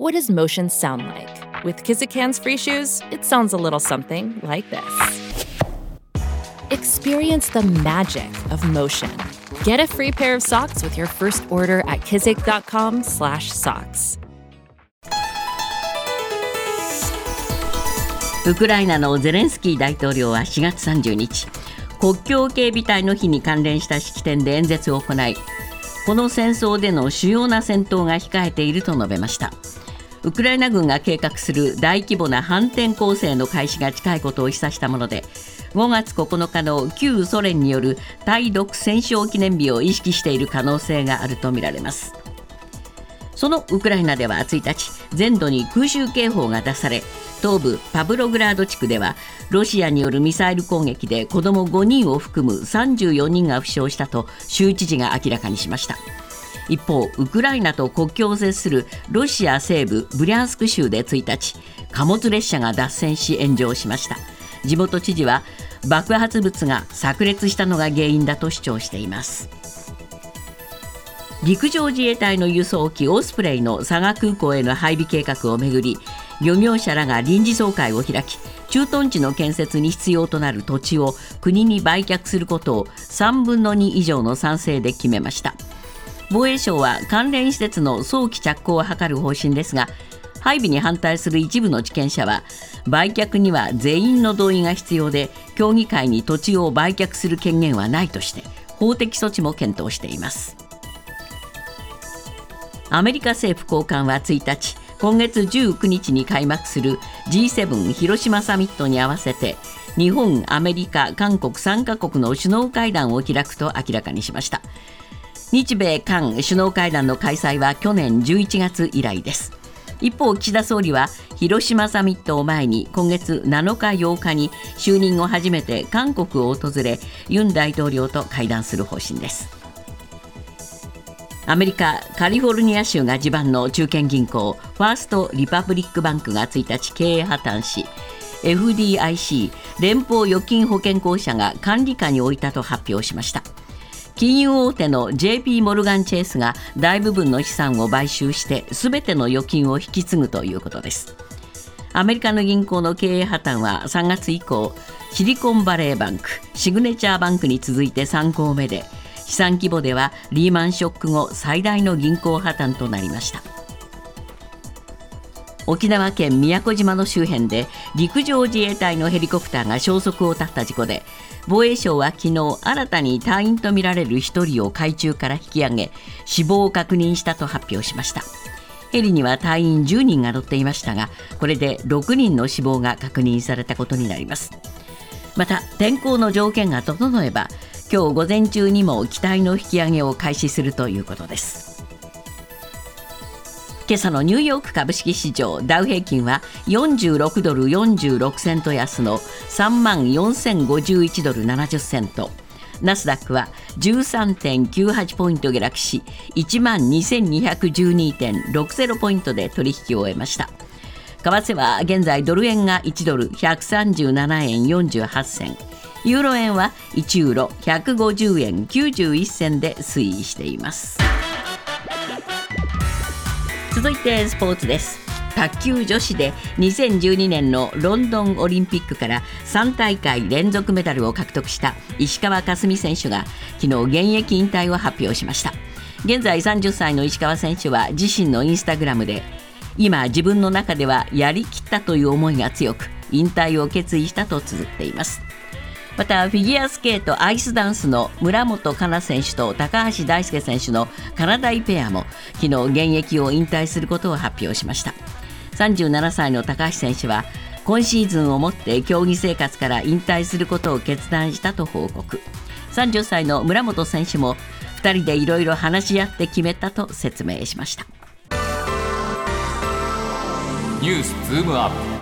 What does motion sound like? With Kizikans free shoes, it sounds a little something like this. Experience the magic of motion. Get a free pair of socks with your first order at kizik.com/socks. ウクライナのゼレンスキー大統領は4月30日国境警備隊の日に関連した式典で演説を行いこの戦争での主要な戦闘が控えていると述べましたウクライナ軍が計画する大規模な反転攻勢の開始が近いことを示唆したもので5月9日の旧ソ連による対独戦勝記念日を意識している可能性があるとみられます。そのウクライナでは1日全土に空襲警報が出され東部パブログラード地区ではロシアによるミサイル攻撃で子ども5人を含む34人が負傷したと州知事が明らかにしました。一方ウクライナと国境を接するロシア西部ブリャンスク州で1日貨物列車が脱線し炎上しました。地元知事は爆発物が炸裂したのが原因だと主張しています。陸上自衛隊の輸送機オスプレイの佐賀空港への配備計画をめぐり漁業者らが臨時総会を開き駐屯地の建設に必要となる土地を国に売却することを3分の2以上の賛成で決めました。防衛省は関連施設の早期着工を図る方針ですが配備に反対する一部の地権者は売却には全員の同意が必要で協議会に土地を売却する権限はないとして法的措置も検討しています。アメリカ政府高官は1日今月19日に開幕する G7 広島サミットに合わせて日本、アメリカ、韓国3カ国の首脳会談を開くと明らかにしました。日米韓首脳会談の開催は去年11月以来です。一方岸田総理は広島サミットを前に今月7日8日に就任後初めて韓国を訪れユン大統領と会談する方針です。アメリカ・カリフォルニア州が地盤の中堅銀行ファースト・リパブリック・バンクが1日経営破綻し FDIC 連邦預金保険公社が管理下に置いたと発表しました。金融大手の JP モルガン・チェイスが大部分の資産を買収して全ての預金を引き継ぐということです。アメリカの銀行の経営破綻は3月以降シリコンバレーバンクシグネチャーバンクに続いて3校目で資産規模ではリーマンショック後最大の銀行破綻となりました。沖縄県宮古島の周辺で陸上自衛隊のヘリコプターが消息を絶った事故で防衛省は昨日新たに隊員とみられる1人を海中から引き上げ死亡を確認したと発表しました。ヘリには隊員10人が乗っていましたがこれで6人の死亡が確認されたことになります。また天候の条件が整えば今日午前中にも機体の引き上げを開始するということです。今朝のニューヨーク株式市場ダウ平均は46ドル46セント安の3万4051ドル70セント。ナスダックは13.98ポイント下落し1万2212.60ポイントで取引を終えました。為替は現在ドル円が1ドル137円48銭。ユーロ円は1ユーロ150円91銭で推移しています。続いてスポーツです。卓球女子で2012年のロンドンオリンピックから3大会連続メダルを獲得した石川佳純選手が昨日現役引退を発表しました。現在30歳の石川選手は自身のインスタグラムで今自分の中ではやりきったという思いが強く引退を決意したと綴っています。またフィギュアスケートアイスダンスの村本哉中選手と高橋大輔選手のカナダイペアも昨日現役を引退することを発表しました。37歳の高橋選手は今シーズンをもって競技生活から引退することを決断したと報告。30歳の村本選手も2人でいろいろ話し合って決めたと説明しました。ニュースズームアップ。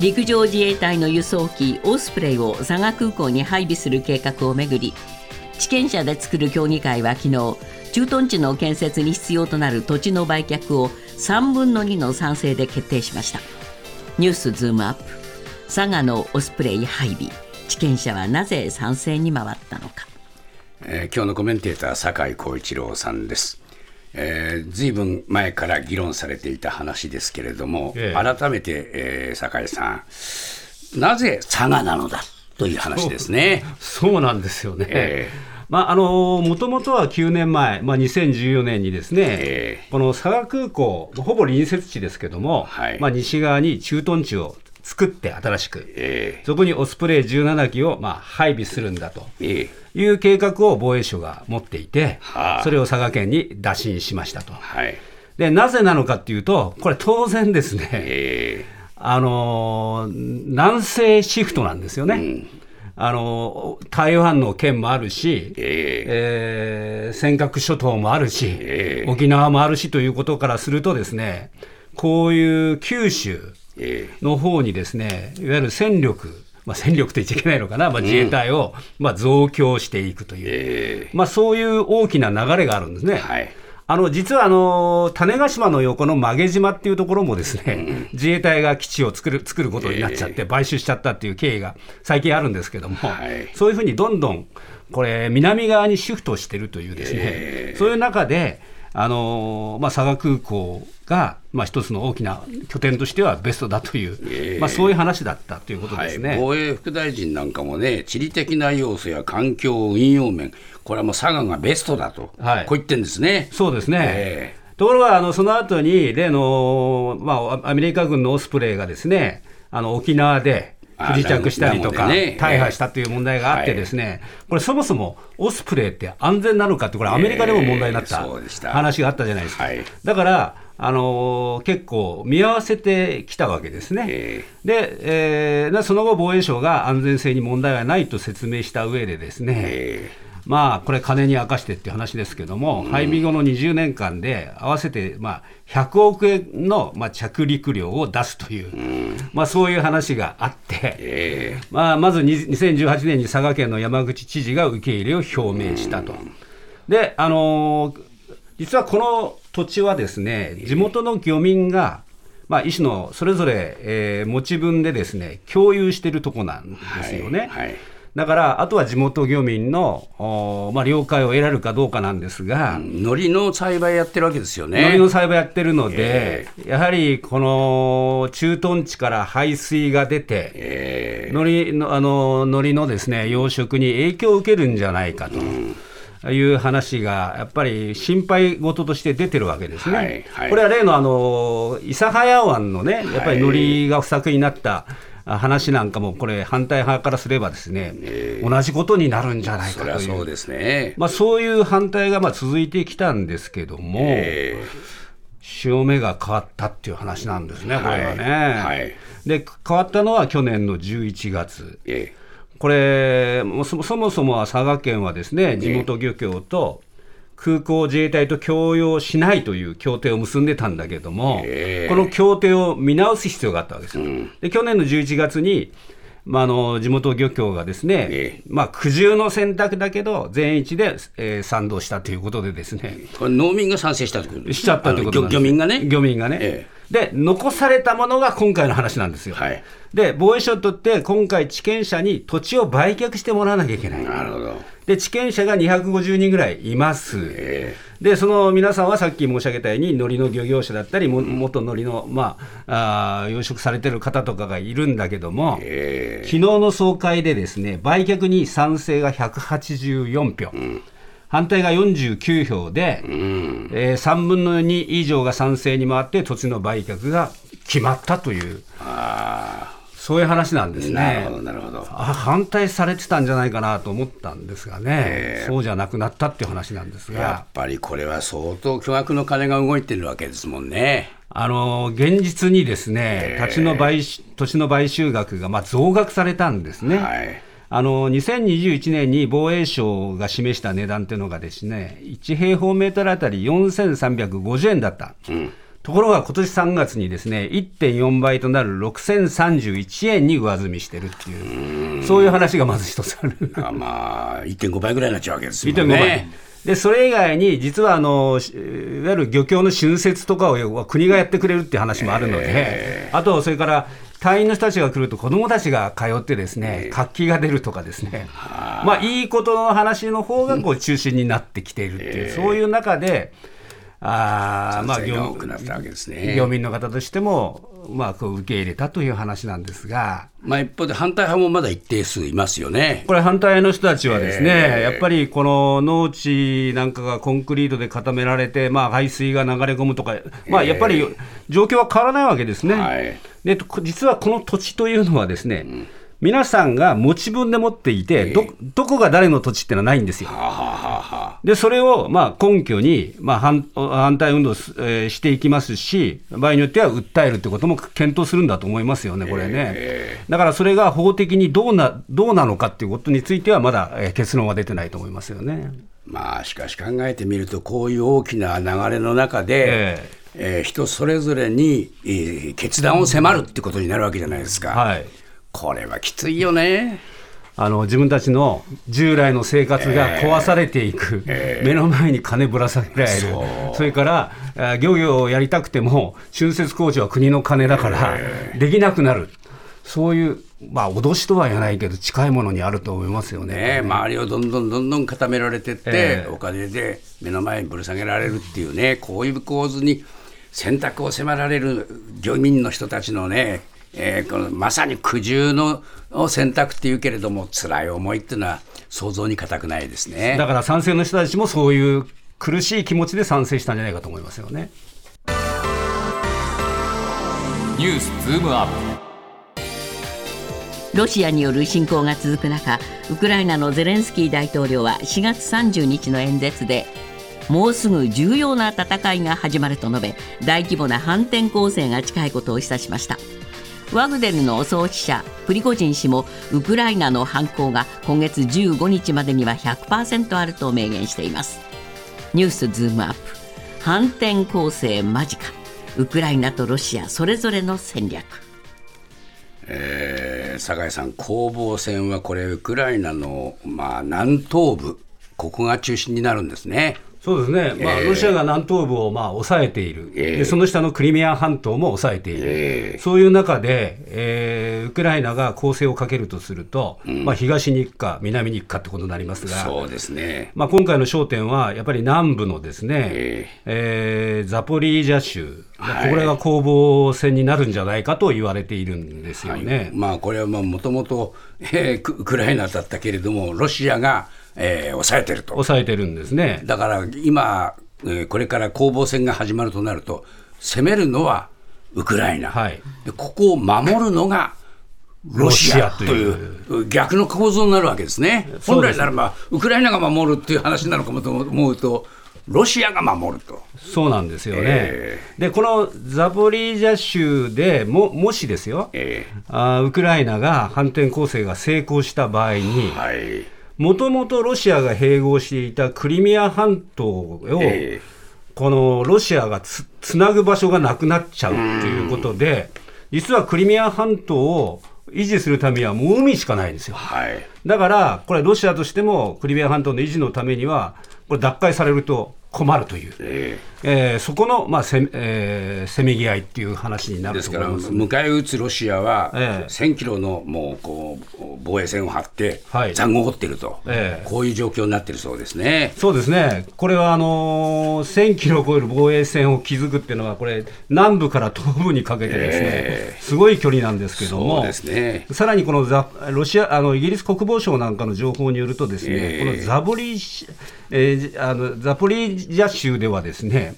陸上自衛隊の輸送機オスプレイを佐賀空港に配備する計画をめぐり地権者で作る協議会は昨日駐屯地の建設に必要となる土地の売却を3分の2の賛成で決定しました。ニュースズームアップ。佐賀のオスプレイ配備地権者はなぜ賛成に回ったのか、えー、今日のコメンテーター酒井光一郎さんです。えー、ずいぶん前から議論されていた話ですけれども、ええ。改めて、えー、酒井さん、なぜ佐賀なのだ？という話ですね。そうなんですよね。えまああのもともとは9年前、まあ、2014年にですね、えこの佐賀空港、ほぼ隣接地ですけども、はい。まあ、西側に駐屯地を作って、新しく、えそこにオスプレイ17機をまあ配備するんだと。ー、え。ーいう計画を防衛省が持っていて、はあそれを佐賀県に打診しましたと。はい。でなぜなのかっていうと、これ、当然ですね、えあのー南西シフトなんですよね。あのー台湾の県もあるし、ええー尖閣諸島もあるし、ええ沖縄もあるしということからするとですね、こういう九州の方にですね、いわゆる戦力、まあ、戦力と言っちゃいけないのかな、まあ、自衛隊を、まあ、増強していくという、えまあ、そういう大きな流れがあるんですね。ー、はい。あの実はあの種子島の横の曲げ島っていうところもですね、自衛隊が基地を作る作ることになっちゃって、買収しちゃったっていう経緯が最近あるんですけども、はい。そういうふうにどんどんこれ、南側にシフトしてるというですね、そういう中で、あのまあ、佐賀空港が、まあ、一つの大きな拠点としてはベストだという、まあ、そういう話だったということはい、ですね。防衛副大臣なんかもね、地理的な要素や環境運用面、これはもう佐賀がベストだと、はいこう言ってるんですね。そうですね。えところが、あのその後に例の、まあ、アメリカ軍のオスプレイがですね、あの沖縄で不時着したりとか、大破したという問題があって、ですね、これ、そもそもオスプレイって安全なのかって、これ、アメリカでも問題になった話があったじゃないですか。はい。だからあのー結構見合わせてきたわけですね。えで、えーなその後、防衛省が安全性に問題はないと説明した上でですね、えまあ、これ、金に明かしてっていう話ですけども、配備後の20年間で、合わせてまあ100億円のまあ着陸料を出すという、まあ、そういう話があって、えまあ、まずに2018年に佐賀県の山口知事が受け入れを表明したと。で、あのー実はこの土地はですね、地元の漁民が、まあ、医師のそれぞれ、えー持ち分でですね、共有しているとこなんですよね。はいはいだから、あとは地元漁民の、おまあ、了解を得られるかどうかなんですが、海苔の栽培やってるわけですよね。海苔の栽培やってるのでえ、やはりこの駐屯地から排水が出て、え海苔のあの海苔のですね養殖に影響を受けるんじゃないかという話が、やっぱり心配事として出てるわけですね。はいはいこれは例のあの諫早湾のね、やっぱり海苔が不作になった。あ話なんかも、これ、反対派からすればですね、同じことになるんじゃないそかという、そうですね。まあ、そういう反対がまあ続いてきたんですけども、え潮目が変わったっていう話なんですね、これはね。はい。はいで変わったのは去年の11月。えこれそそもそもは佐賀県はですね地元漁協と空港自衛隊と共用しないという協定を結んでたんだけども、ええ。この協定を見直す必要があったわけですよ。で去年の11月にまあ、あの地元漁協がですね、ええ。まあ、苦渋の選択だけど、全一で、えー賛同したということでですね、これ農民が賛成したってことしちゃったということ漁民がね。漁民がね、えで、残されたものが今回の話なんですよ。はいで、防衛省にとって、今回、地権者に土地を売却してもらわなきゃいけない。なるほど。で、地権者が250人ぐらいいます。えで、その皆さんはさっき申し上げたように、海苔の漁業者だったり、も元海苔の、まあ、あー養殖されてる方とかがいるんだけども、え昨日の総会でですね、売却に賛成が184票。反対が49票で、えー3分の2以上が賛成に回って土地の売却が決まったという、そういう話なんですねなるほ。ど、なるほど。あ反対されてたんじゃないかなと思ったんですがね、そうじゃなくなったっていう話なんですやがっ、ぱりこれは相当巨額の金が動いてるわけですもんね。あの現実にですね、土地の買収土地の買収額がまあ増額されたんですね。はい。あの2021年に防衛省が示した値段というのがですね、1平方メートルあたり4350円だった。ところが今年3月にですね、1.4倍となる6031円に上積みしてるっていう、そういう話がまず一つある。あまあ、1.5倍ぐらいになっちゃうわけですもん1.5ね。倍。でそれ以外に、実はあのしいわゆる漁協の春節とかを国がやってくれるっていう話もあるので、あとそれから隊員の人たちが来ると、子どもたちが通って、ですね活気が出るとかですね、まあ、いいことの話の方がこう中心になってきているっていう、そういう中で、あーまあ業民の方としても、まあ、こう受け入れたという話なんですが、まあ、一方で反対派もまだ一定数いますよね。これ、反対の人たちはですね、えーやっぱりこの農地なんかがコンクリートで固められて、まあ、排水が流れ込むとか、まあ、やっぱり状況は変わらないわけですね。はい。でと実はこの土地というのはですね、皆さんが持ち分で持っていて、どどこが誰の土地っていうのはないんですよ。で、それをまあ根拠に、まあ、反反対運動をす、えーしていきますし、場合によっては訴えるということも検討するんだと思いますよね、これね。だからそれが法的にどうなどうなのかっていうことについては、まだ、えー結論は出てないと思いますよね。まあしかし考えてみるとこういう大きな流れの中で、ええー人それぞれに、えー決断を迫るってことになるわけじゃないですか、はいこれはきついよね。あの自分たちの従来の生活が壊されていく、目の前に金ぶら下げられる、それから漁業をやりたくても、春節工事は国の金だから、できなくなる、そういう、まあ、脅しとは言わないけど、近いものにあると思いますよね。ね、周りをどんどんどんどん固められてって、ええ。お金で目の前にぶら下げられるっていうねこういう構図に選択を迫られる漁民の人たちのね、えーこのまさに苦渋の選択っていうけれども辛い思いっていうのは想像に難くないですね。だから賛成の人たちもそういう苦しい気持ちで賛成したんじゃないかと思いますよね。ニュースズームアップロシアによる侵攻が続く中ウクライナのゼレンスキー大統領は4月30日の演説でもうすぐ重要な戦いが始まると述べ大規模な反転攻勢が近いことを示唆しましたワグネルの創始者プリゴジン氏もウクライナの反攻が今月15日までには100%あると明言しています。ニュースズームアップ。反転攻勢間近。ウクライナとロシアそれぞれの戦略。えー酒井さん、攻防戦はこれ、ウクライナの、まあ、南東部、ここが中心になるんですね。そうですね、まあ、ロシアが南東部をまあ抑えている、ええ。でその下のクリミア半島も抑えている、ええ。そういう中で、えーウクライナが攻勢をかけるとすると、まあ、東に行くか、南に行くかってことになりますが、そうですね。まあ、今回の焦点は、やっぱり南部のですね、ええ。ーザポリージャ州、はい。これが攻防戦になるんじゃないかと言われているんですよね。まあこれはもともとウクライナだったけれども、ロシアが、えー抑えてると。抑えてるんですね。だから今、えーこれから攻防戦が始まるとなると、攻めるのはウクライナ、はいでここを守るのがロシアとといいうう逆の構造になるわけですね。本来ならば、ウクライナが守るっていう話なのかもと思うと、ロシアが守ると。そうなんですよね。えで、このザポリージャ州でも、もしですよ、えあーウクライナが反転攻勢が成功した場合にー、はいもともとロシアが併合していたクリミア半島を、えこのロシアがつつなぐ場所がなくなっちゃうということで、実はクリミア半島を維持するためにはもう海しかないんですよ。はい。だから、これ、ロシアとしてもクリミア半島の維持のためには、これ、奪回されると困るという、ええ。ーそこの、まあせえーせめぎ合いっていう話になーですから、ると思います。迎え撃つロシアは、ええ。1000キロのもうこう防衛線を張って、はい。塹壕を掘ってると、ええ。こういう状況になってるそうですね。そうですね、これはあのー1000キロを超える防衛線を築くっていうのは、これ、南部から東部にかけてですね、えすごい距離なんですけどもそうで、すね。さらにこのザロシアあのイギリス国防省なんかの情報によると、ですね、ええ。このザボリえーじあのザポリージャ州ではですね、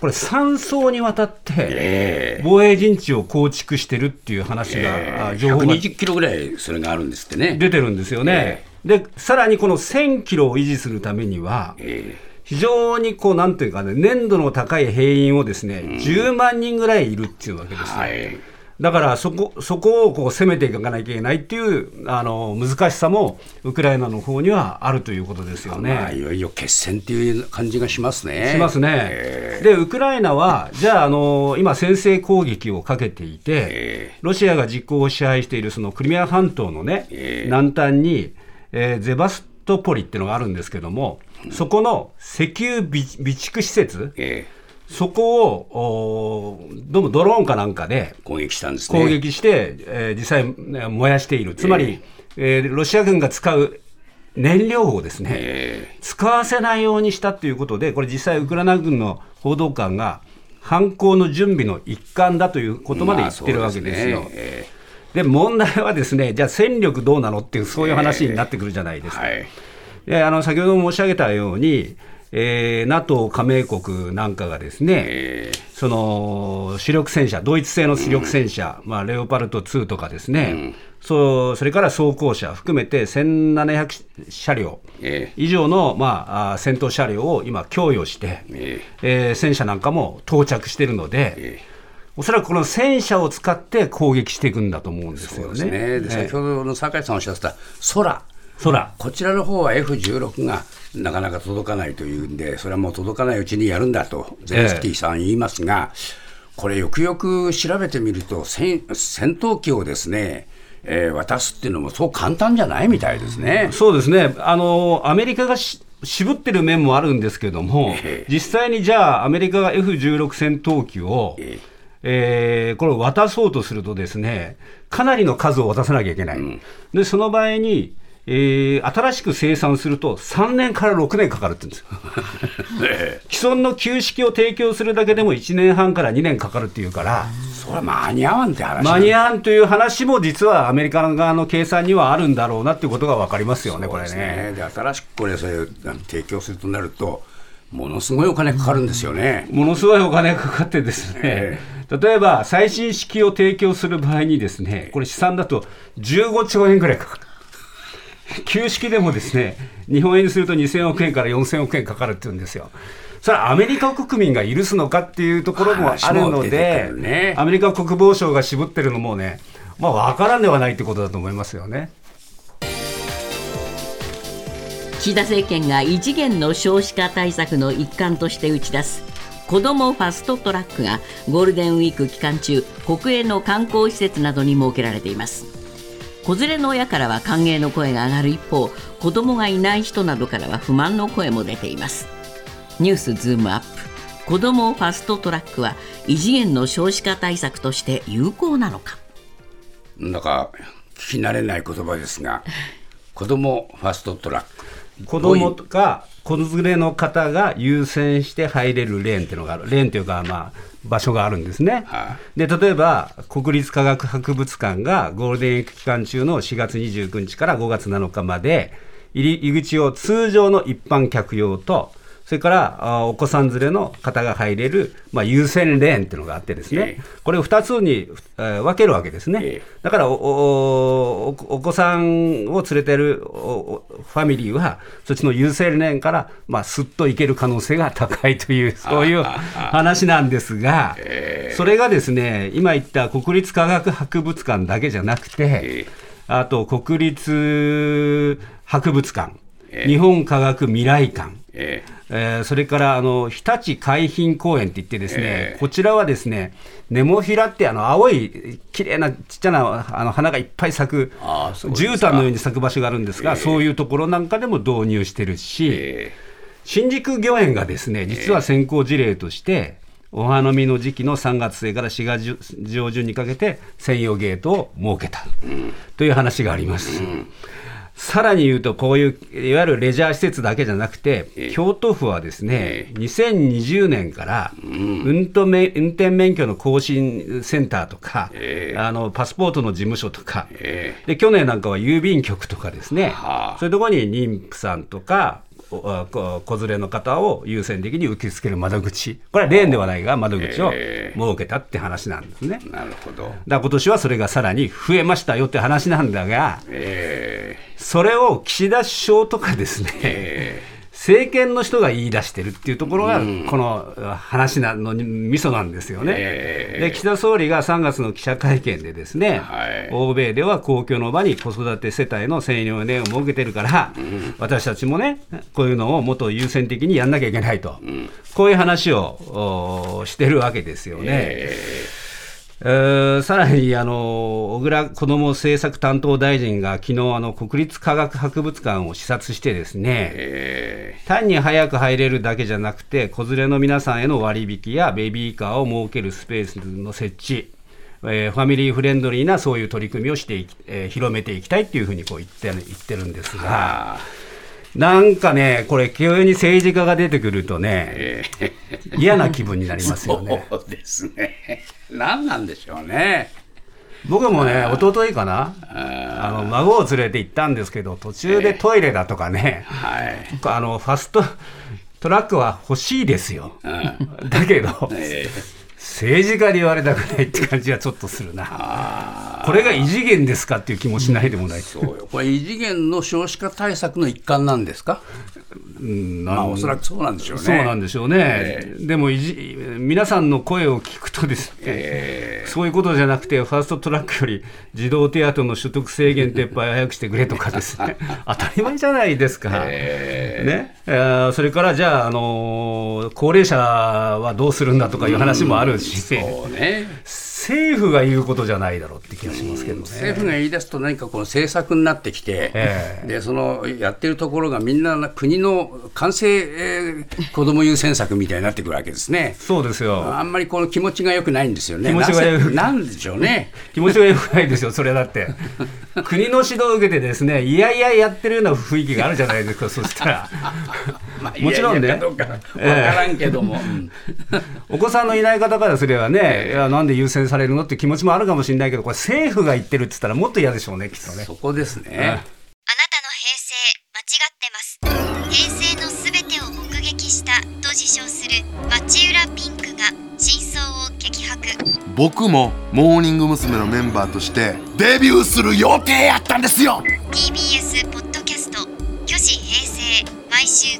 これ、3層にわたってええ防衛陣地を構築してるっていう話が、あ情報が120キロぐらいそれがあるんですってね。出てるんですよね。で、さらにこの1000キロを維持するためには、え非常にこう、なんていうかね、粘度の高い兵員をですね、10万人ぐらいいるっていうわけですよ。はいだからそこそこをこう攻めていかなきゃいけないっていうあの難しさもウクライナの方にはあるということですよね。まあ、いよいよ決戦っていう感じがしますね。しますね。えで、ウクライナは、じゃあ、あの今、先制攻撃をかけていて、えロシアが実効を支配しているそのクリミア半島のね、ええ南端に、えーゼバストポリっていうのがあるんですけども、そこの石油備備蓄施設、ええそこをどうもドローンかなんかで攻撃したんですね。攻撃して、えー実際、ね燃やしている、つまり、えーロシア軍が使う燃料をですね、え使わせないようにしたということで、これ、実際、ウクライナ軍の報道官が犯行の準備の一環だということまで言ってるわけですよ。まあですねえで問題はですねじゃあ戦力どうなのっていうそういう話になってくるじゃないですか。はいであの先ほど申し上げたように、えー、NATO 加盟国なんかがですね、えその主力戦車、ドイツ製の主力戦車、まあ、レオパルト2とかですね、そうそれから装甲車含めて1700車両。え以上の、まあ、あ戦闘車両を今、供与して、ええ。ー戦車なんかも到着しているので、えおそらくこの戦車を使って攻撃していくんだと思うんですよそうですね。先ほどの酒井さんおっしゃってた空。空。こちらの方は F16 がなかなか届かないというんで、それはもう届かないうちにやるんだと、ゼレンスキーさん言いますが、これ、よくよく調べてみると、戦戦闘機をですね、えー渡すっていうのもそう簡単じゃないみたいですね。そうですね、あのアメリカがし渋ってる面もあるんですけども、ええ。実際にじゃあ、アメリカが F16 戦闘機を、ええ。ーこれを渡そうとするとですね、かなりの数を渡さなきゃいけない、でその場合に、えー新しく生産すると3年から6年かかるって言うんですよ。え 既存の旧式を提供するだけでも1年半から2年かかるっていうから、それは間に合わんって話間に合わんという話も実はアメリカ側の計算にはあるんだろうなっていうことが分かりますよね、これね。ね。で、新しくこれ、それ提供するとなると、ものすごいお金かかるんですよね。ものすごいお金がかかってですね、え例えば最新式を提供する場合にですね、これ試算だと15兆円ぐらいかかる。旧式でもですね、日本円にすると2000億円から4000億円かかるって言うんですよ。それはアメリカ国民が許すのかっていうところもあるのでね、アメリカ国防省が渋ってるのもね、まあ分からんではないってことだと思いますよね。岸田政権が異次元の少子化対策の一環として打ち出す子どもファストトラックがゴールデンウィーク期間中国営の観光施設などに設けられています子連れの親からは歓迎の声が上がる一方子どもがいない人などからは不満の声も出ています。ニュースズームアップ。子どもファストトラックは異次元の少子化対策として有効なのか。なんか聞き慣れない言葉ですが、子供ファストトラック。子供とか子連れの方が優先して入れるレーンっていうのがある、レーンというか、まあ、場所があるんですね。はで例えば、国立科学博物館がゴールデンウィーク期間中の4月29日から5月7日まで、入り口を通常の一般客用と、それからあお子さん連れの方が入れる、まあ、優先レーンっていうのがあってですね、ええ。これを2つに、えー分けるわけですね。ええ。だからおおおお子さんを連れてるおおファミリーは、そっちの優先レーンから、まあ、すっと行ける可能性が高いという、そういう話なんですが、それがですね、今言った国立科学博物館だけじゃなくてえ、あと国立博物館、ええ日本科学未来館、ええーそれからあの日立海浜公園って言ってですね、ええこちらはですねネモフィラってあの青い綺麗なちっちゃなあの花がいっぱい咲く絨毯のように咲く場所があるんですが、ええそういうところなんかでも導入してるし、え新宿御苑がですね実は先行事例として、お花見の時期の3月末から4月上旬にかけて専用ゲートを設けた、という話があります。さらに言うと、こういういわゆるレジャー施設だけじゃなくて、え京都府はですねえ、2020年から運転免運転免許の更新センターとか、ええ。あのパスポートの事務所とか、えで去年なんかは郵便局とかですね、はあ。そういうところに妊婦さんとか、子連れの方を優先的に受け付ける窓口、これはレーンではないが、窓口をえ設けたって話なんですね。なるほど。だから今年はそれがさらに増えましたよって話なんだが、えそれを岸田首相とかですね、え政権の人が言い出してるっていうところが、この話なのにミソなんですよね。ええ。で岸田総理が3月の記者会見でですね、はい。欧米では公共の場に子育て世帯の専用レーンを設けてるから、私たちもね、こういうのをもっと優先的にやんなきゃいけないと、こういう話をおしてるわけですよね。ええ。ーさらにあの小倉子ども政策担当大臣が昨日あの国立科学博物館を視察してですね、え単に早く入れるだけじゃなくて、子連れの皆さんへの割引やベビーカーを設けるスペースの設置、えーファミリーフレンドリーなそういう取り組みをしてえー広めていきたいっていうふうにこう言って言ってるんですが、あなんかね、これ、急に政治家が出てくるとね、嫌な気分になりますよね。そうですね。何なんでしょうね。僕もね、一昨日かな、あの孫を連れて行ったんですけど、途中でトイレだとかね、はい。あのファストトラックは欲しいですよ。だけど、え政治家に言われたくないって感じはちょっとするな。これが異次元ですかっていう気もしないでもない。そうよ。これ異次元の少子化対策の一環なんですか？うんまあおそらくそうなんでしょうね。そうなんでしょうね、でもいじ皆さんの声を聞くとですね、そういうことじゃなくて、ファーストトラックより児童手当の所得制限撤廃を早くしてくれとかですね、当たり前じゃないですか、ね。えーそれからじゃあ、あのー高齢者はどうするんだとかいう話もあるし、そうね。政府が言うことじゃないだろうって気がしますけどね。政府が言い出すと何かこの政策になってきて、ええでそのやってるところがみんな国の完成、えー子ども優先策みたいになってくるわけですね。そうですよあんまりこの気持ちが良くないんですよね。気持ちが良くなんでしょうね。気持ちが良くないですよ、それだって。国の指導を受けてですね、いやいややってるような雰囲気があるじゃないですか、そしたら。まあもちろんね。いやいやかどうかわからんけども、うん。お子さんのいない方からすればね、いやなんで優先されるのって気持ちもあるかもしれないけど、これ、政府が言ってるって言ったら、もっと嫌でしょうね、きっとね。そ。こですね。あなたの平成間違ってます。平成のすべてを目撃したと自称する町浦ピンクが真相を激白。僕もモーニング娘。のメンバーとしてデビューする予定やったんですよ。TBS ポッドキャスト「巨子平成」毎週